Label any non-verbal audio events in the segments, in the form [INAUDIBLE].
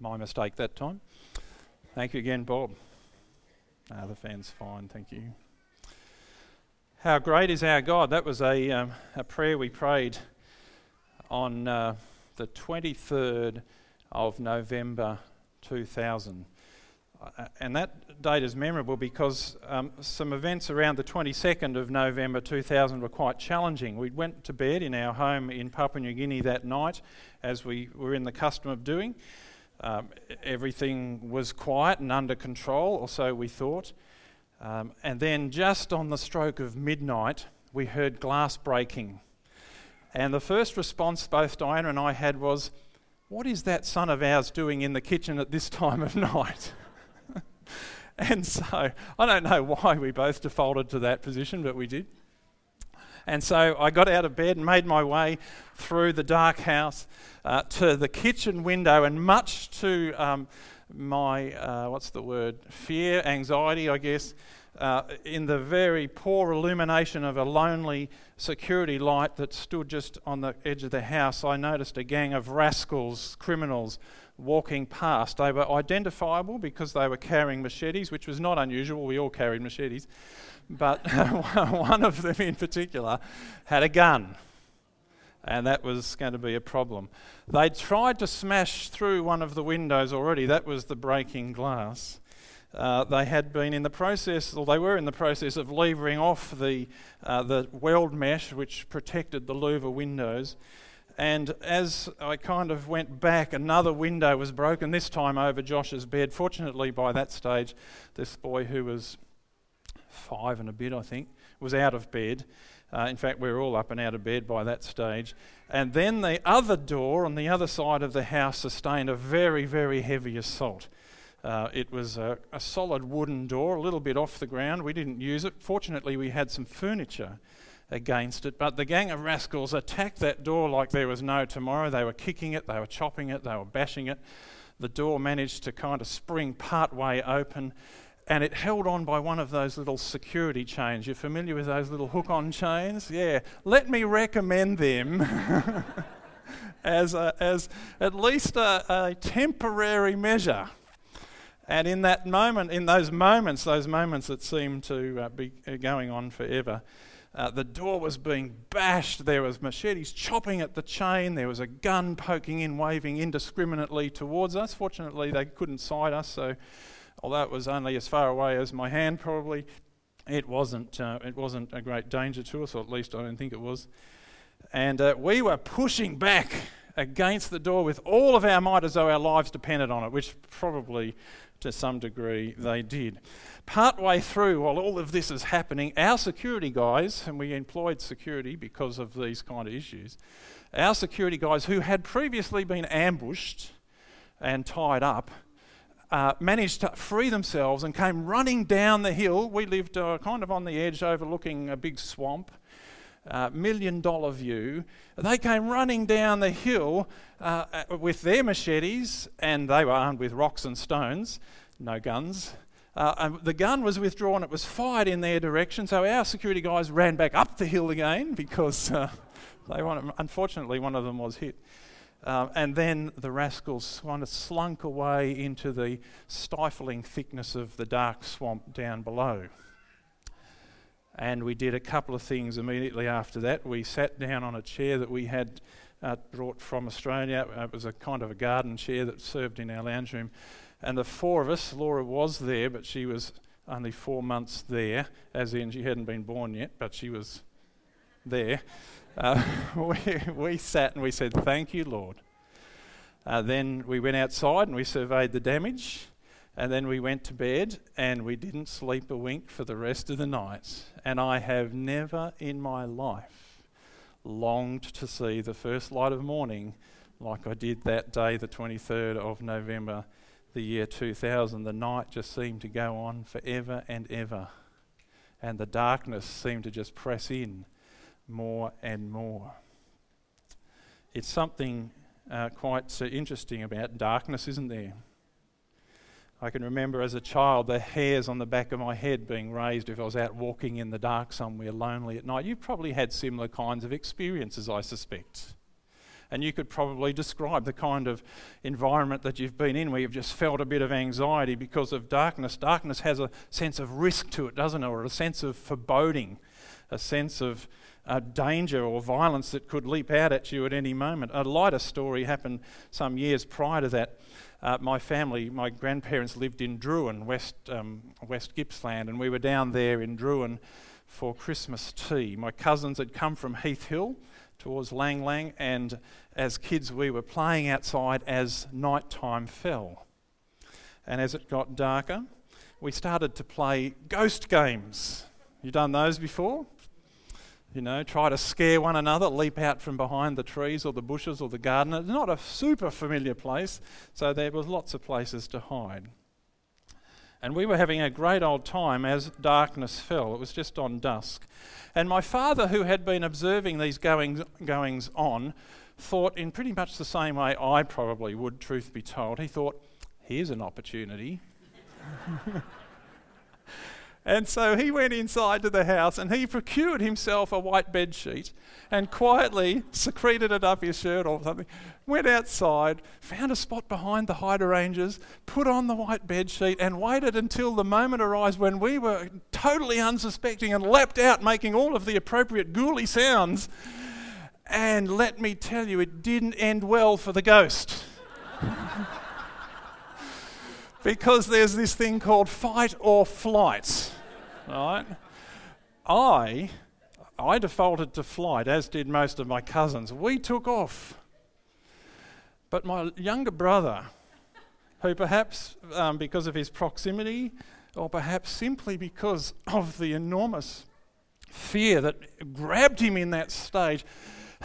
my mistake that time. Thank you again, Bob. The fan's fine, thank you. How great is our God? That was a, um, a prayer we prayed on uh, the 23rd of November 2000. Uh, and that date is memorable because um, some events around the 22nd of November 2000 were quite challenging. We went to bed in our home in Papua New Guinea that night, as we were in the custom of doing. Um, everything was quiet and under control, or so we thought. Um, and then, just on the stroke of midnight, we heard glass breaking. And the first response both Diana and I had was, What is that son of ours doing in the kitchen at this [LAUGHS] time of night? [LAUGHS] and so I don't know why we both defaulted to that position, but we did. And so I got out of bed and made my way through the dark house uh, to the kitchen window, and much to um, my, uh, what's the word, fear, anxiety, I guess, uh, in the very poor illumination of a lonely security light that stood just on the edge of the house, I noticed a gang of rascals, criminals, walking past. They were identifiable because they were carrying machetes, which was not unusual. We all carried machetes. But [LAUGHS] one of them in particular had a gun, and that was going to be a problem. They tried to smash through one of the windows already, that was the breaking glass. Uh, they had been in the process, or they were in the process of levering off the, uh, the weld mesh which protected the louver windows. And as I kind of went back, another window was broken, this time over Josh's bed. Fortunately, by that stage, this boy who was five and a bit, I think, was out of bed. Uh, in fact, we were all up and out of bed by that stage. And then the other door on the other side of the house sustained a very, very heavy assault. Uh, it was a, a, solid wooden door, a little bit off the ground. We didn't use it. Fortunately, we had some furniture against it. But the gang of rascals attacked that door like there was no tomorrow. They were kicking it, they were chopping it, they were bashing it. The door managed to kind of spring part way open and it held on by one of those little security chains. You're familiar with those little hook on chains? Yeah. Let me recommend them [LAUGHS] as, a, as at least a, a temporary measure. And in that moment, in those moments, those moments that seem to uh, be going on forever, uh, the door was being bashed. There was machetes chopping at the chain. There was a gun poking in, waving indiscriminately towards us. Fortunately, they couldn't sight us, so although it was only as far away as my hand, probably it wasn't. Uh, it wasn't a great danger to us, or at least I don't think it was. And uh, we were pushing back against the door with all of our might as though our lives depended on it, which probably to some degree they did. Partway through, while all of this is happening, our security guys, and we employed security because of these kind of issues, our security guys who had previously been ambushed and tied up, uh, managed to free themselves and came running down the hill. We lived uh, kind of on the edge overlooking a big swamp. Uh, million dollar view. They came running down the hill uh, with their machetes, and they were armed with rocks and stones, no guns. Uh, the gun was withdrawn, it was fired in their direction, so our security guys ran back up the hill again because uh, they wanted, unfortunately one of them was hit. Uh, and then the rascals kind of slunk away into the stifling thickness of the dark swamp down below. And we did a couple of things immediately after that. We sat down on a chair that we had uh, brought from Australia. Uh, it was a kind of a garden chair that served in our lounge room. And the four of us, Laura was there, but she was only four months there, as in she hadn't been born yet, but she was there. Uh, [LAUGHS] we, we sat and we said, Thank you, Lord. Uh, then we went outside and we surveyed the damage. And then we went to bed and we didn't sleep a wink for the rest of the night. And I have never in my life longed to see the first light of morning like I did that day, the 23rd of November the year 2000, the night just seemed to go on forever and ever. And the darkness seemed to just press in more and more. It's something uh, quite uh, interesting about darkness, isn't there? I can remember as a child the hairs on the back of my head being raised if I was out walking in the dark somewhere lonely at night. You've probably had similar kinds of experiences, I suspect. And you could probably describe the kind of environment that you've been in where you've just felt a bit of anxiety because of darkness. Darkness has a sense of risk to it, doesn't it? Or a sense of foreboding, a sense of uh, danger or violence that could leap out at you at any moment. A lighter story happened some years prior to that. Uh, my family, my grandparents lived in Drouin, West, um, West Gippsland, and we were down there in Drouin for Christmas tea. My cousins had come from Heath Hill towards Lang Lang, and as kids, we were playing outside as night time fell. And as it got darker, we started to play ghost games. You done those before? You know, try to scare one another, leap out from behind the trees or the bushes or the garden. It's not a super familiar place, so there was lots of places to hide. And we were having a great old time as darkness fell. It was just on dusk. And my father, who had been observing these goings, goings on, thought in pretty much the same way I probably would, truth be told. He thought, here's an opportunity. [LAUGHS] And so he went inside to the house and he procured himself a white bed sheet and quietly secreted it up his shirt or something. Went outside, found a spot behind the hydrangeas, put on the white bed sheet, and waited until the moment arose when we were totally unsuspecting and leapt out, making all of the appropriate ghouly sounds. And let me tell you, it didn't end well for the ghost. [LAUGHS] because there's this thing called fight or flight right? I, I defaulted to flight, as did most of my cousins. We took off. But my younger brother, who perhaps um, because of his proximity, or perhaps simply because of the enormous fear that grabbed him in that stage,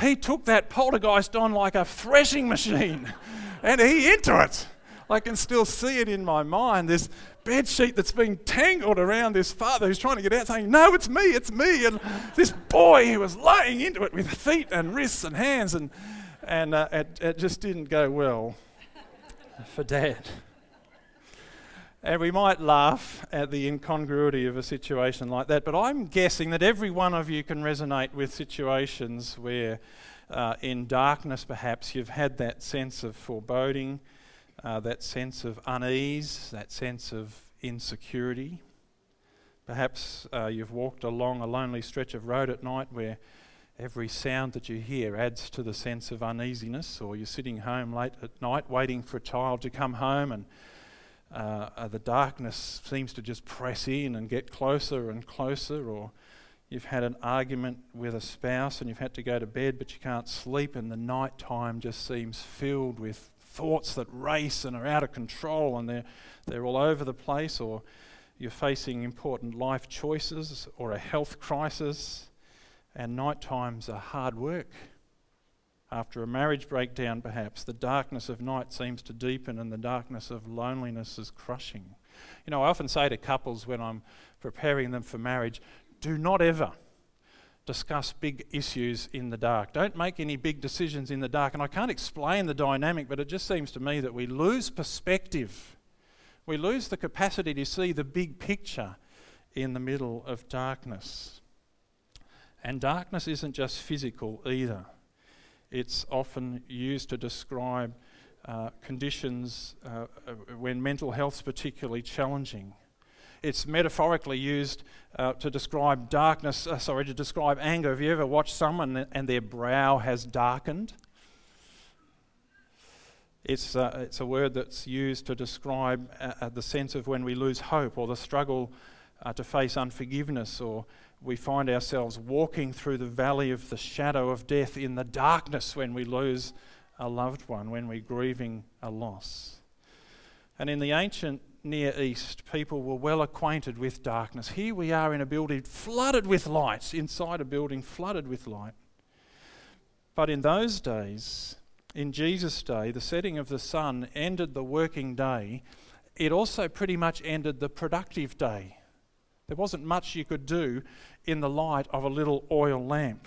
he took that poltergeist on like a threshing machine [LAUGHS] and he into it. I can still see it in my mind. This bed sheet that's being tangled around this father who's trying to get out, saying, No, it's me, it's me. And this boy who was laying into it with feet and wrists and hands, and, and uh, it, it just didn't go well for dad. And we might laugh at the incongruity of a situation like that, but I'm guessing that every one of you can resonate with situations where, uh, in darkness perhaps, you've had that sense of foreboding, uh, that sense of unease, that sense of insecurity. Perhaps uh, you've walked along a lonely stretch of road at night where every sound that you hear adds to the sense of uneasiness, or you're sitting home late at night waiting for a child to come home and uh, uh the darkness seems to just press in and get closer and closer, or you've had an argument with a spouse and you've had to go to bed but you can't sleep, and the night time just seems filled with thoughts that race and are out of control and they're, they're all over the place, or you're facing important life choices or a health crisis, and night times are hard work. After a marriage breakdown, perhaps, the darkness of night seems to deepen and the darkness of loneliness is crushing. You know, I often say to couples when I'm preparing them for marriage do not ever discuss big issues in the dark. Don't make any big decisions in the dark. And I can't explain the dynamic, but it just seems to me that we lose perspective. We lose the capacity to see the big picture in the middle of darkness. And darkness isn't just physical either, it's often used to describe uh, conditions uh, when mental health's particularly challenging it's metaphorically used uh, to describe darkness, uh, sorry, to describe anger. Have you ever watched someone and their brow has darkened? It's, uh, it's a word that's used to describe uh, uh, the sense of when we lose hope or the struggle uh, to face unforgiveness or we find ourselves walking through the valley of the shadow of death in the darkness when we lose a loved one, when we're grieving a loss. And in the ancient Near East, people were well acquainted with darkness. Here we are in a building flooded with light, inside a building flooded with light. But in those days, in Jesus' day, the setting of the sun ended the working day. It also pretty much ended the productive day. There wasn't much you could do in the light of a little oil lamp.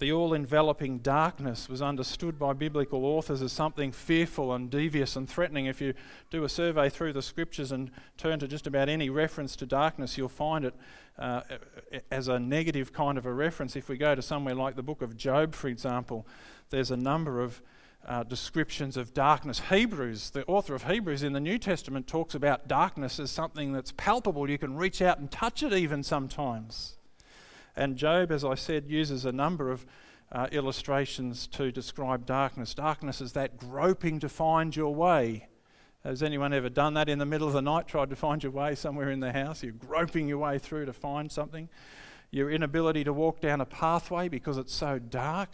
The all enveloping darkness was understood by biblical authors as something fearful and devious and threatening. If you do a survey through the scriptures and turn to just about any reference to darkness, you'll find it uh, as a negative kind of a reference. If we go to somewhere like the book of Job, for example, there's a number of uh, descriptions of darkness. Hebrews, the author of Hebrews in the New Testament, talks about darkness as something that's palpable. You can reach out and touch it even sometimes. And Job, as I said, uses a number of uh, illustrations to describe darkness. Darkness is that groping to find your way. Has anyone ever done that in the middle of the night, tried to find your way somewhere in the house? You're groping your way through to find something. Your inability to walk down a pathway because it's so dark.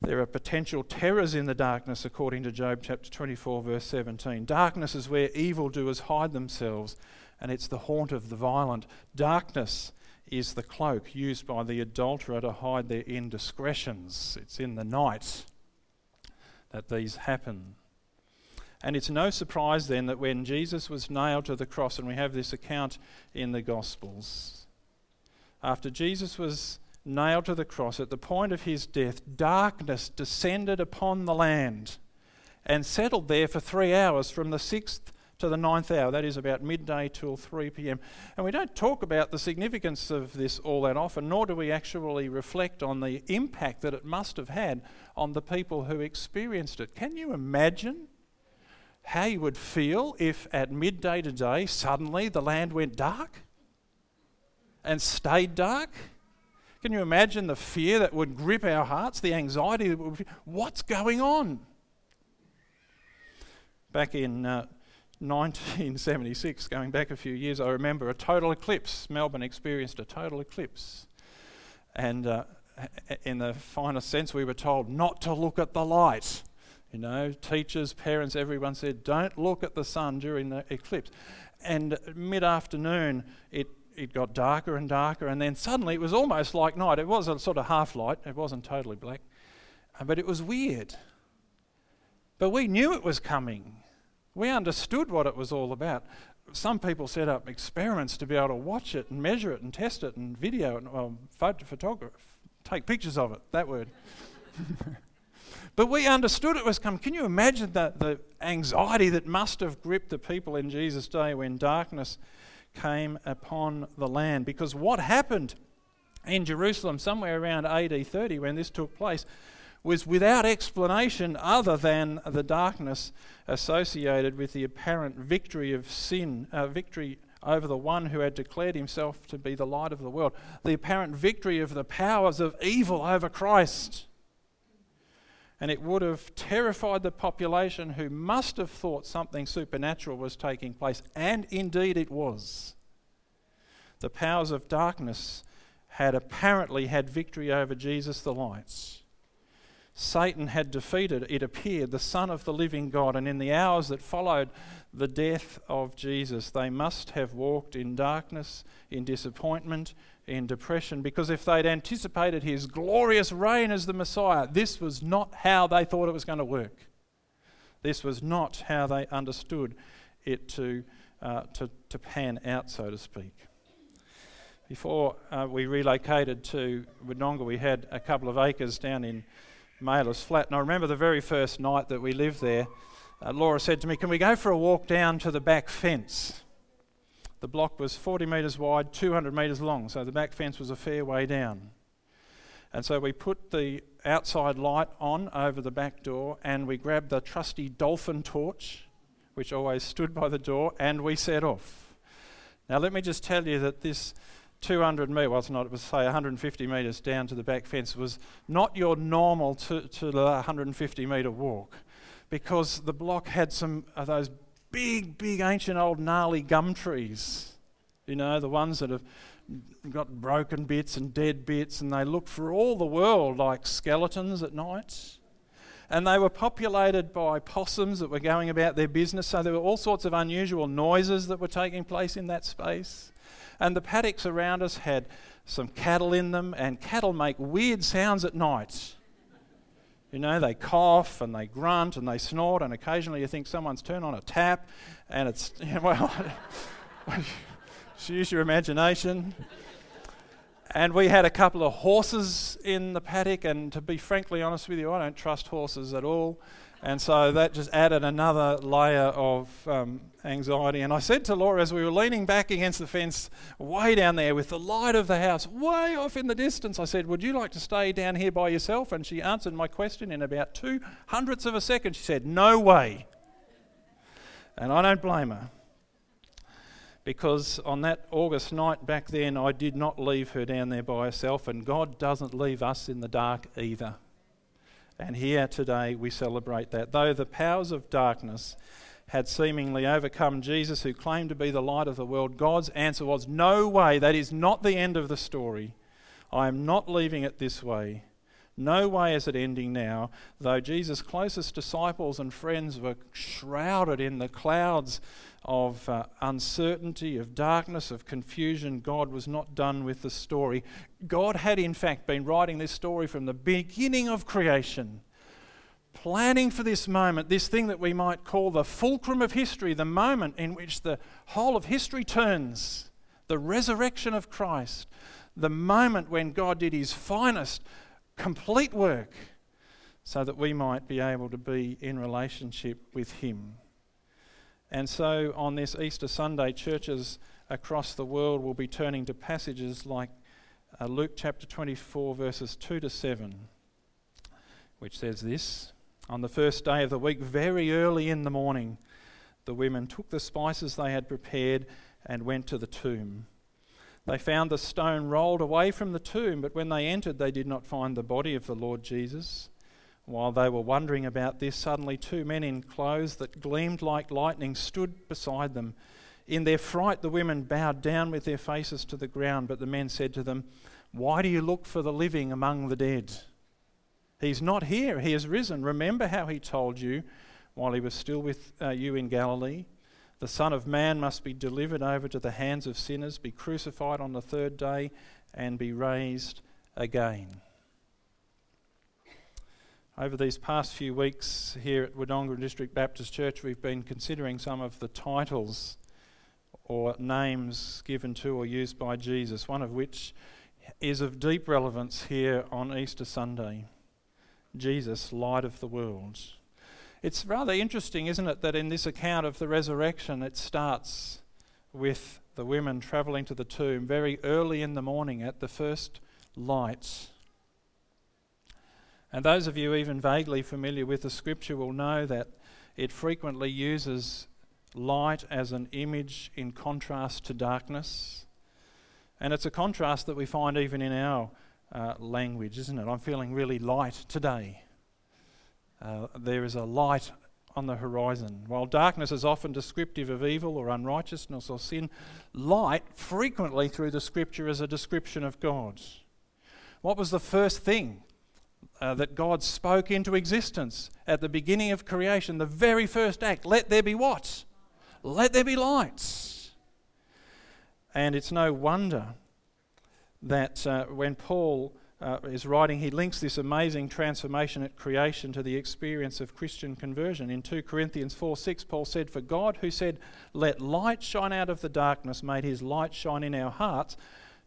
There are potential terrors in the darkness, according to Job chapter 24, verse 17. Darkness is where evildoers hide themselves and it's the haunt of the violent. Darkness is the cloak used by the adulterer to hide their indiscretions. It's in the night that these happen. And it's no surprise then that when Jesus was nailed to the cross, and we have this account in the Gospels, after Jesus was nailed to the cross, at the point of his death, darkness descended upon the land and settled there for three hours from the sixth to the ninth hour. That is about midday till 3 p.m. And we don't talk about the significance of this all that often, nor do we actually reflect on the impact that it must have had on the people who experienced it. Can you imagine how you would feel if at midday today suddenly the land went dark and stayed dark? Can you imagine the fear that would grip our hearts, the anxiety what's going on? Back in uh, 1976, going back a few years, I remember a total eclipse. Melbourne experienced a total eclipse. And uh, in the finest sense, we were told not to look at the light. You know, teachers, parents, everyone said, don't look at the sun during the eclipse. And mid afternoon, it, it got darker and darker, and then suddenly it was almost like night. It was a sort of half light, it wasn't totally black, uh, but it was weird. But we knew it was coming. We understood what it was all about. Some people set up experiments to be able to watch it and measure it and test it and video it, well, photo, photograph, take pictures of it, that word. [LAUGHS] but we understood it was coming. Can you imagine the, the anxiety that must have gripped the people in Jesus' day when darkness came upon the land? Because what happened in Jerusalem somewhere around AD 30 when this took place was without explanation other than the darkness associated with the apparent victory of sin, uh, victory over the one who had declared himself to be the light of the world, the apparent victory of the powers of evil over Christ. And it would have terrified the population who must have thought something supernatural was taking place, and indeed it was. The powers of darkness had apparently had victory over Jesus the light. Satan had defeated, it appeared, the Son of the living God. And in the hours that followed the death of Jesus, they must have walked in darkness, in disappointment, in depression, because if they'd anticipated his glorious reign as the Messiah, this was not how they thought it was going to work. This was not how they understood it to, uh, to, to pan out, so to speak. Before uh, we relocated to Wodonga, we had a couple of acres down in Mailors Flat. And I remember the very first night that we lived there, uh, Laura said to me, Can we go for a walk down to the back fence? The block was 40 metres wide, 200 metres long, so the back fence was a fair way down. And so we put the outside light on over the back door and we grabbed the trusty dolphin torch, which always stood by the door, and we set off. Now, let me just tell you that this 200 metres, well, it's not, it was say 150 metres down to the back fence, was not your normal to, to the 150 metre walk because the block had some of those big, big ancient old gnarly gum trees. You know, the ones that have got broken bits and dead bits, and they look for all the world like skeletons at night. And they were populated by possums that were going about their business, so there were all sorts of unusual noises that were taking place in that space. And the paddocks around us had some cattle in them, and cattle make weird sounds at night. You know, they cough and they grunt and they snort, and occasionally you think someone's turned on a tap, and it's, [LAUGHS] well, [LAUGHS] use your imagination. And we had a couple of horses in the paddock, and to be frankly honest with you, I don't trust horses at all. And so that just added another layer of um, anxiety. And I said to Laura as we were leaning back against the fence, way down there with the light of the house way off in the distance, I said, Would you like to stay down here by yourself? And she answered my question in about two hundredths of a second. She said, No way. And I don't blame her. Because on that August night back then, I did not leave her down there by herself, and God doesn't leave us in the dark either. And here today we celebrate that. Though the powers of darkness had seemingly overcome Jesus, who claimed to be the light of the world, God's answer was, No way, that is not the end of the story. I am not leaving it this way. No way is it ending now, though Jesus' closest disciples and friends were shrouded in the clouds of uh, uncertainty, of darkness, of confusion. God was not done with the story. God had, in fact, been writing this story from the beginning of creation, planning for this moment, this thing that we might call the fulcrum of history, the moment in which the whole of history turns, the resurrection of Christ, the moment when God did his finest, complete work, so that we might be able to be in relationship with him. And so on this Easter Sunday, churches across the world will be turning to passages like uh, Luke chapter 24, verses 2 to 7, which says this On the first day of the week, very early in the morning, the women took the spices they had prepared and went to the tomb. They found the stone rolled away from the tomb, but when they entered, they did not find the body of the Lord Jesus. While they were wondering about this, suddenly two men in clothes that gleamed like lightning stood beside them. In their fright, the women bowed down with their faces to the ground, but the men said to them, Why do you look for the living among the dead? He's not here, he has risen. Remember how he told you while he was still with uh, you in Galilee? The Son of Man must be delivered over to the hands of sinners, be crucified on the third day, and be raised again. Over these past few weeks here at Wodonga District Baptist Church, we've been considering some of the titles or names given to or used by Jesus, one of which is of deep relevance here on Easter Sunday Jesus, light of the world. It's rather interesting, isn't it, that in this account of the resurrection, it starts with the women travelling to the tomb very early in the morning at the first light and those of you even vaguely familiar with the scripture will know that it frequently uses light as an image in contrast to darkness. And it's a contrast that we find even in our uh, language, isn't it? I'm feeling really light today. Uh, there is a light on the horizon. While darkness is often descriptive of evil or unrighteousness or sin, light frequently through the scripture is a description of God. What was the first thing uh, that God spoke into existence at the beginning of creation, the very first act. Let there be what? Let there be lights. And it's no wonder that uh, when Paul uh, is writing, he links this amazing transformation at creation to the experience of Christian conversion. In 2 Corinthians 4 6, Paul said, For God, who said, Let light shine out of the darkness, made his light shine in our hearts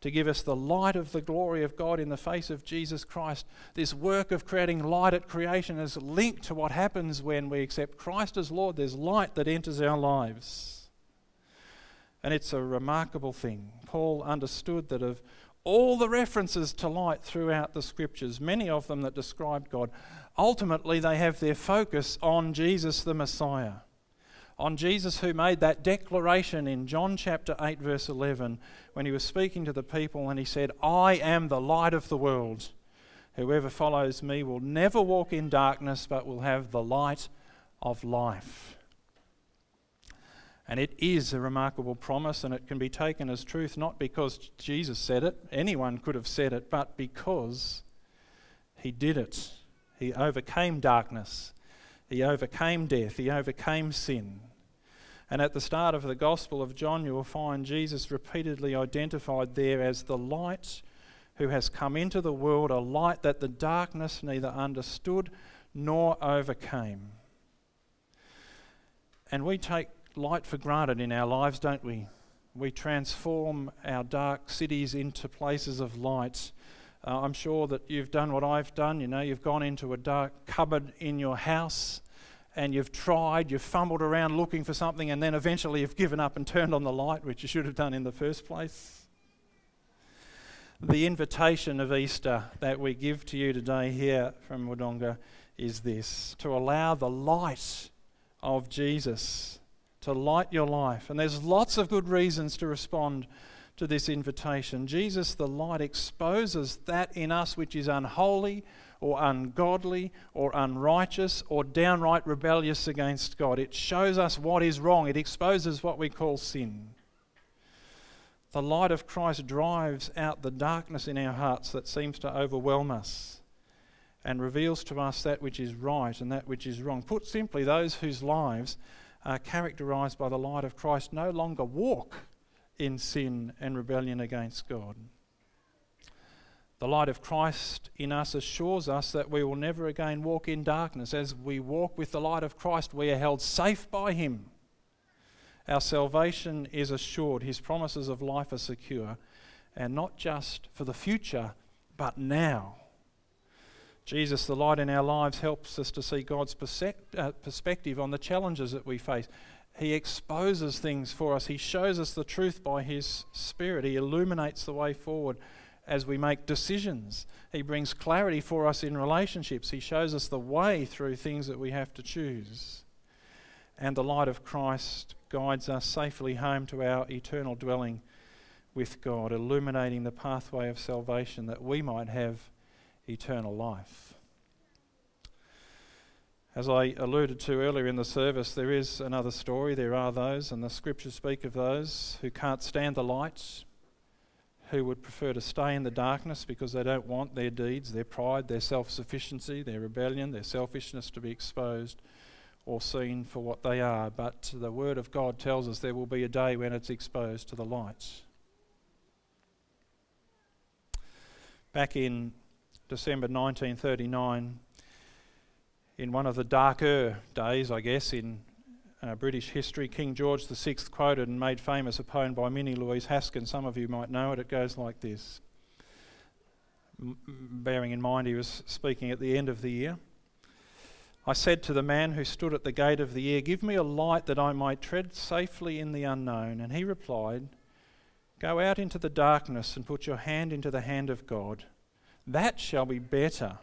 to give us the light of the glory of God in the face of Jesus Christ. This work of creating light at creation is linked to what happens when we accept Christ as Lord. There's light that enters our lives. And it's a remarkable thing. Paul understood that of all the references to light throughout the scriptures, many of them that describe God, ultimately they have their focus on Jesus the Messiah on Jesus who made that declaration in John chapter 8, verse 11, when he was speaking to the people and he said, I am the light of the world. Whoever follows me will never walk in darkness, but will have the light of life. And it is a remarkable promise, and it can be taken as truth not because Jesus said it, anyone could have said it, but because he did it. He overcame darkness, he overcame death, he overcame sin. And at the start of the Gospel of John, you will find Jesus repeatedly identified there as the light who has come into the world, a light that the darkness neither understood nor overcame. And we take light for granted in our lives, don't we? we transform our dark cities into places of light. Uh, I'm sure that you've done what I've done. You know, you've gone into a dark cupboard in your house and you've tried, you've fumbled around looking for something, and then eventually you've given up and turned on the light, which you should have done in the first place. The invitation of Easter that we give to you today here from Wodonga is this to allow the light of Jesus to light your life. And there's lots of good reasons to respond to this invitation. Jesus, the light, exposes that in us which is unholy or ungodly or unrighteous or downright rebellious against God. It shows us what is wrong, it exposes what we call sin. The light of Christ drives out the darkness in our hearts that seems to overwhelm us and reveals to us that which is right and that which is wrong. Put simply, those whose lives are characterized by the light of Christ no longer walk in sin and rebellion against God. The light of Christ in us assures us that we will never again walk in darkness. As we walk with the light of Christ, we are held safe by Him. Our salvation is assured, His promises of life are secure, and not just for the future, but now. Jesus, the light in our lives, helps us to see God's uh, perspective on the challenges that we face. He exposes things for us. He shows us the truth by His Spirit. He illuminates the way forward as we make decisions. He brings clarity for us in relationships. He shows us the way through things that we have to choose. And the light of Christ guides us safely home to our eternal dwelling with God, illuminating the pathway of salvation that we might have eternal life. As I alluded to earlier in the service, there is another story. There are those, and the scriptures speak of those who can't stand the light, who would prefer to stay in the darkness because they don't want their deeds, their pride, their self sufficiency, their rebellion, their selfishness to be exposed or seen for what they are. But the Word of God tells us there will be a day when it's exposed to the light. Back in December 1939, in one of the darker days, I guess, in uh, British history, King George VI quoted and made famous a poem by Minnie Louise Haskins. Some of you might know it. It goes like this. M- bearing in mind he was speaking at the end of the year. I said to the man who stood at the gate of the year, Give me a light that I might tread safely in the unknown. And he replied, Go out into the darkness and put your hand into the hand of God. That shall be better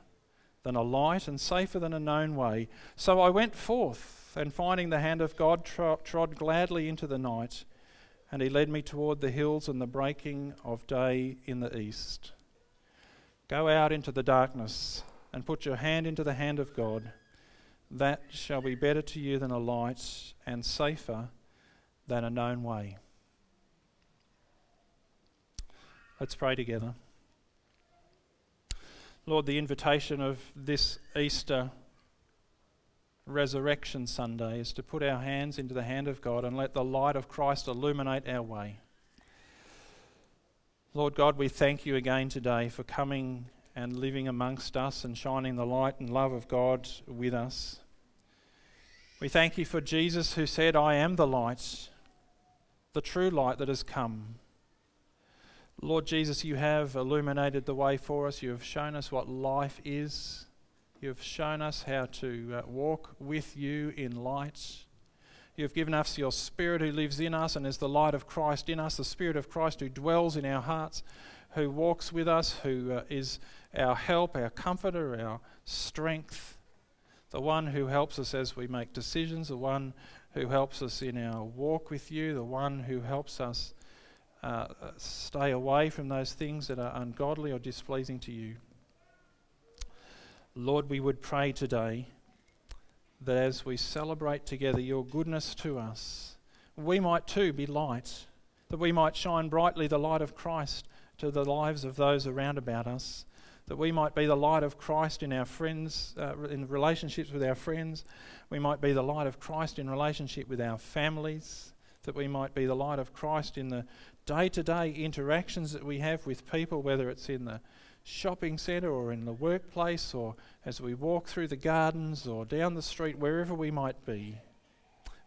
than a light and safer than a known way. So I went forth and finding the hand of God, trod gladly into the night, and he led me toward the hills and the breaking of day in the east. Go out into the darkness and put your hand into the hand of God. That shall be better to you than a light and safer than a known way. Let's pray together. Lord, the invitation of this Easter Resurrection Sunday is to put our hands into the hand of God and let the light of Christ illuminate our way. Lord God, we thank you again today for coming and living amongst us and shining the light and love of God with us. We thank you for Jesus who said, I am the light, the true light that has come. Lord Jesus, you have illuminated the way for us. You have shown us what life is. You've shown us how to uh, walk with you in light. You've given us your Spirit who lives in us and is the light of Christ in us, the Spirit of Christ who dwells in our hearts, who walks with us, who uh, is our help, our comforter, our strength, the one who helps us as we make decisions, the one who helps us in our walk with you, the one who helps us uh, stay away from those things that are ungodly or displeasing to you. Lord, we would pray today that as we celebrate together your goodness to us, we might too be light, that we might shine brightly the light of Christ to the lives of those around about us, that we might be the light of Christ in our friends, uh, in relationships with our friends, we might be the light of Christ in relationship with our families, that we might be the light of Christ in the day to day interactions that we have with people, whether it's in the shopping centre or in the workplace or as we walk through the gardens or down the street, wherever we might be.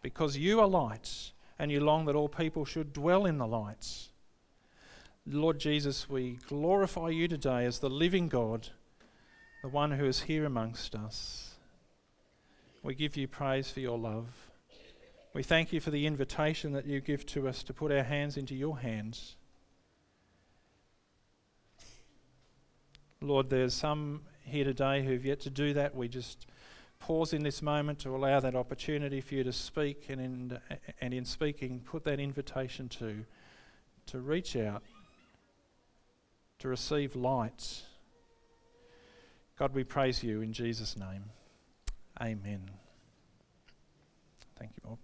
Because you are light and you long that all people should dwell in the light. Lord Jesus, we glorify you today as the living God, the one who is here amongst us. We give you praise for your love. We thank you for the invitation that you give to us to put our hands into your hands. Lord, there's some here today who've yet to do that. We just pause in this moment to allow that opportunity for you to speak, and in, and in speaking, put that invitation to, to reach out, to receive light. God, we praise you in Jesus' name. Amen. Thank you, Bob.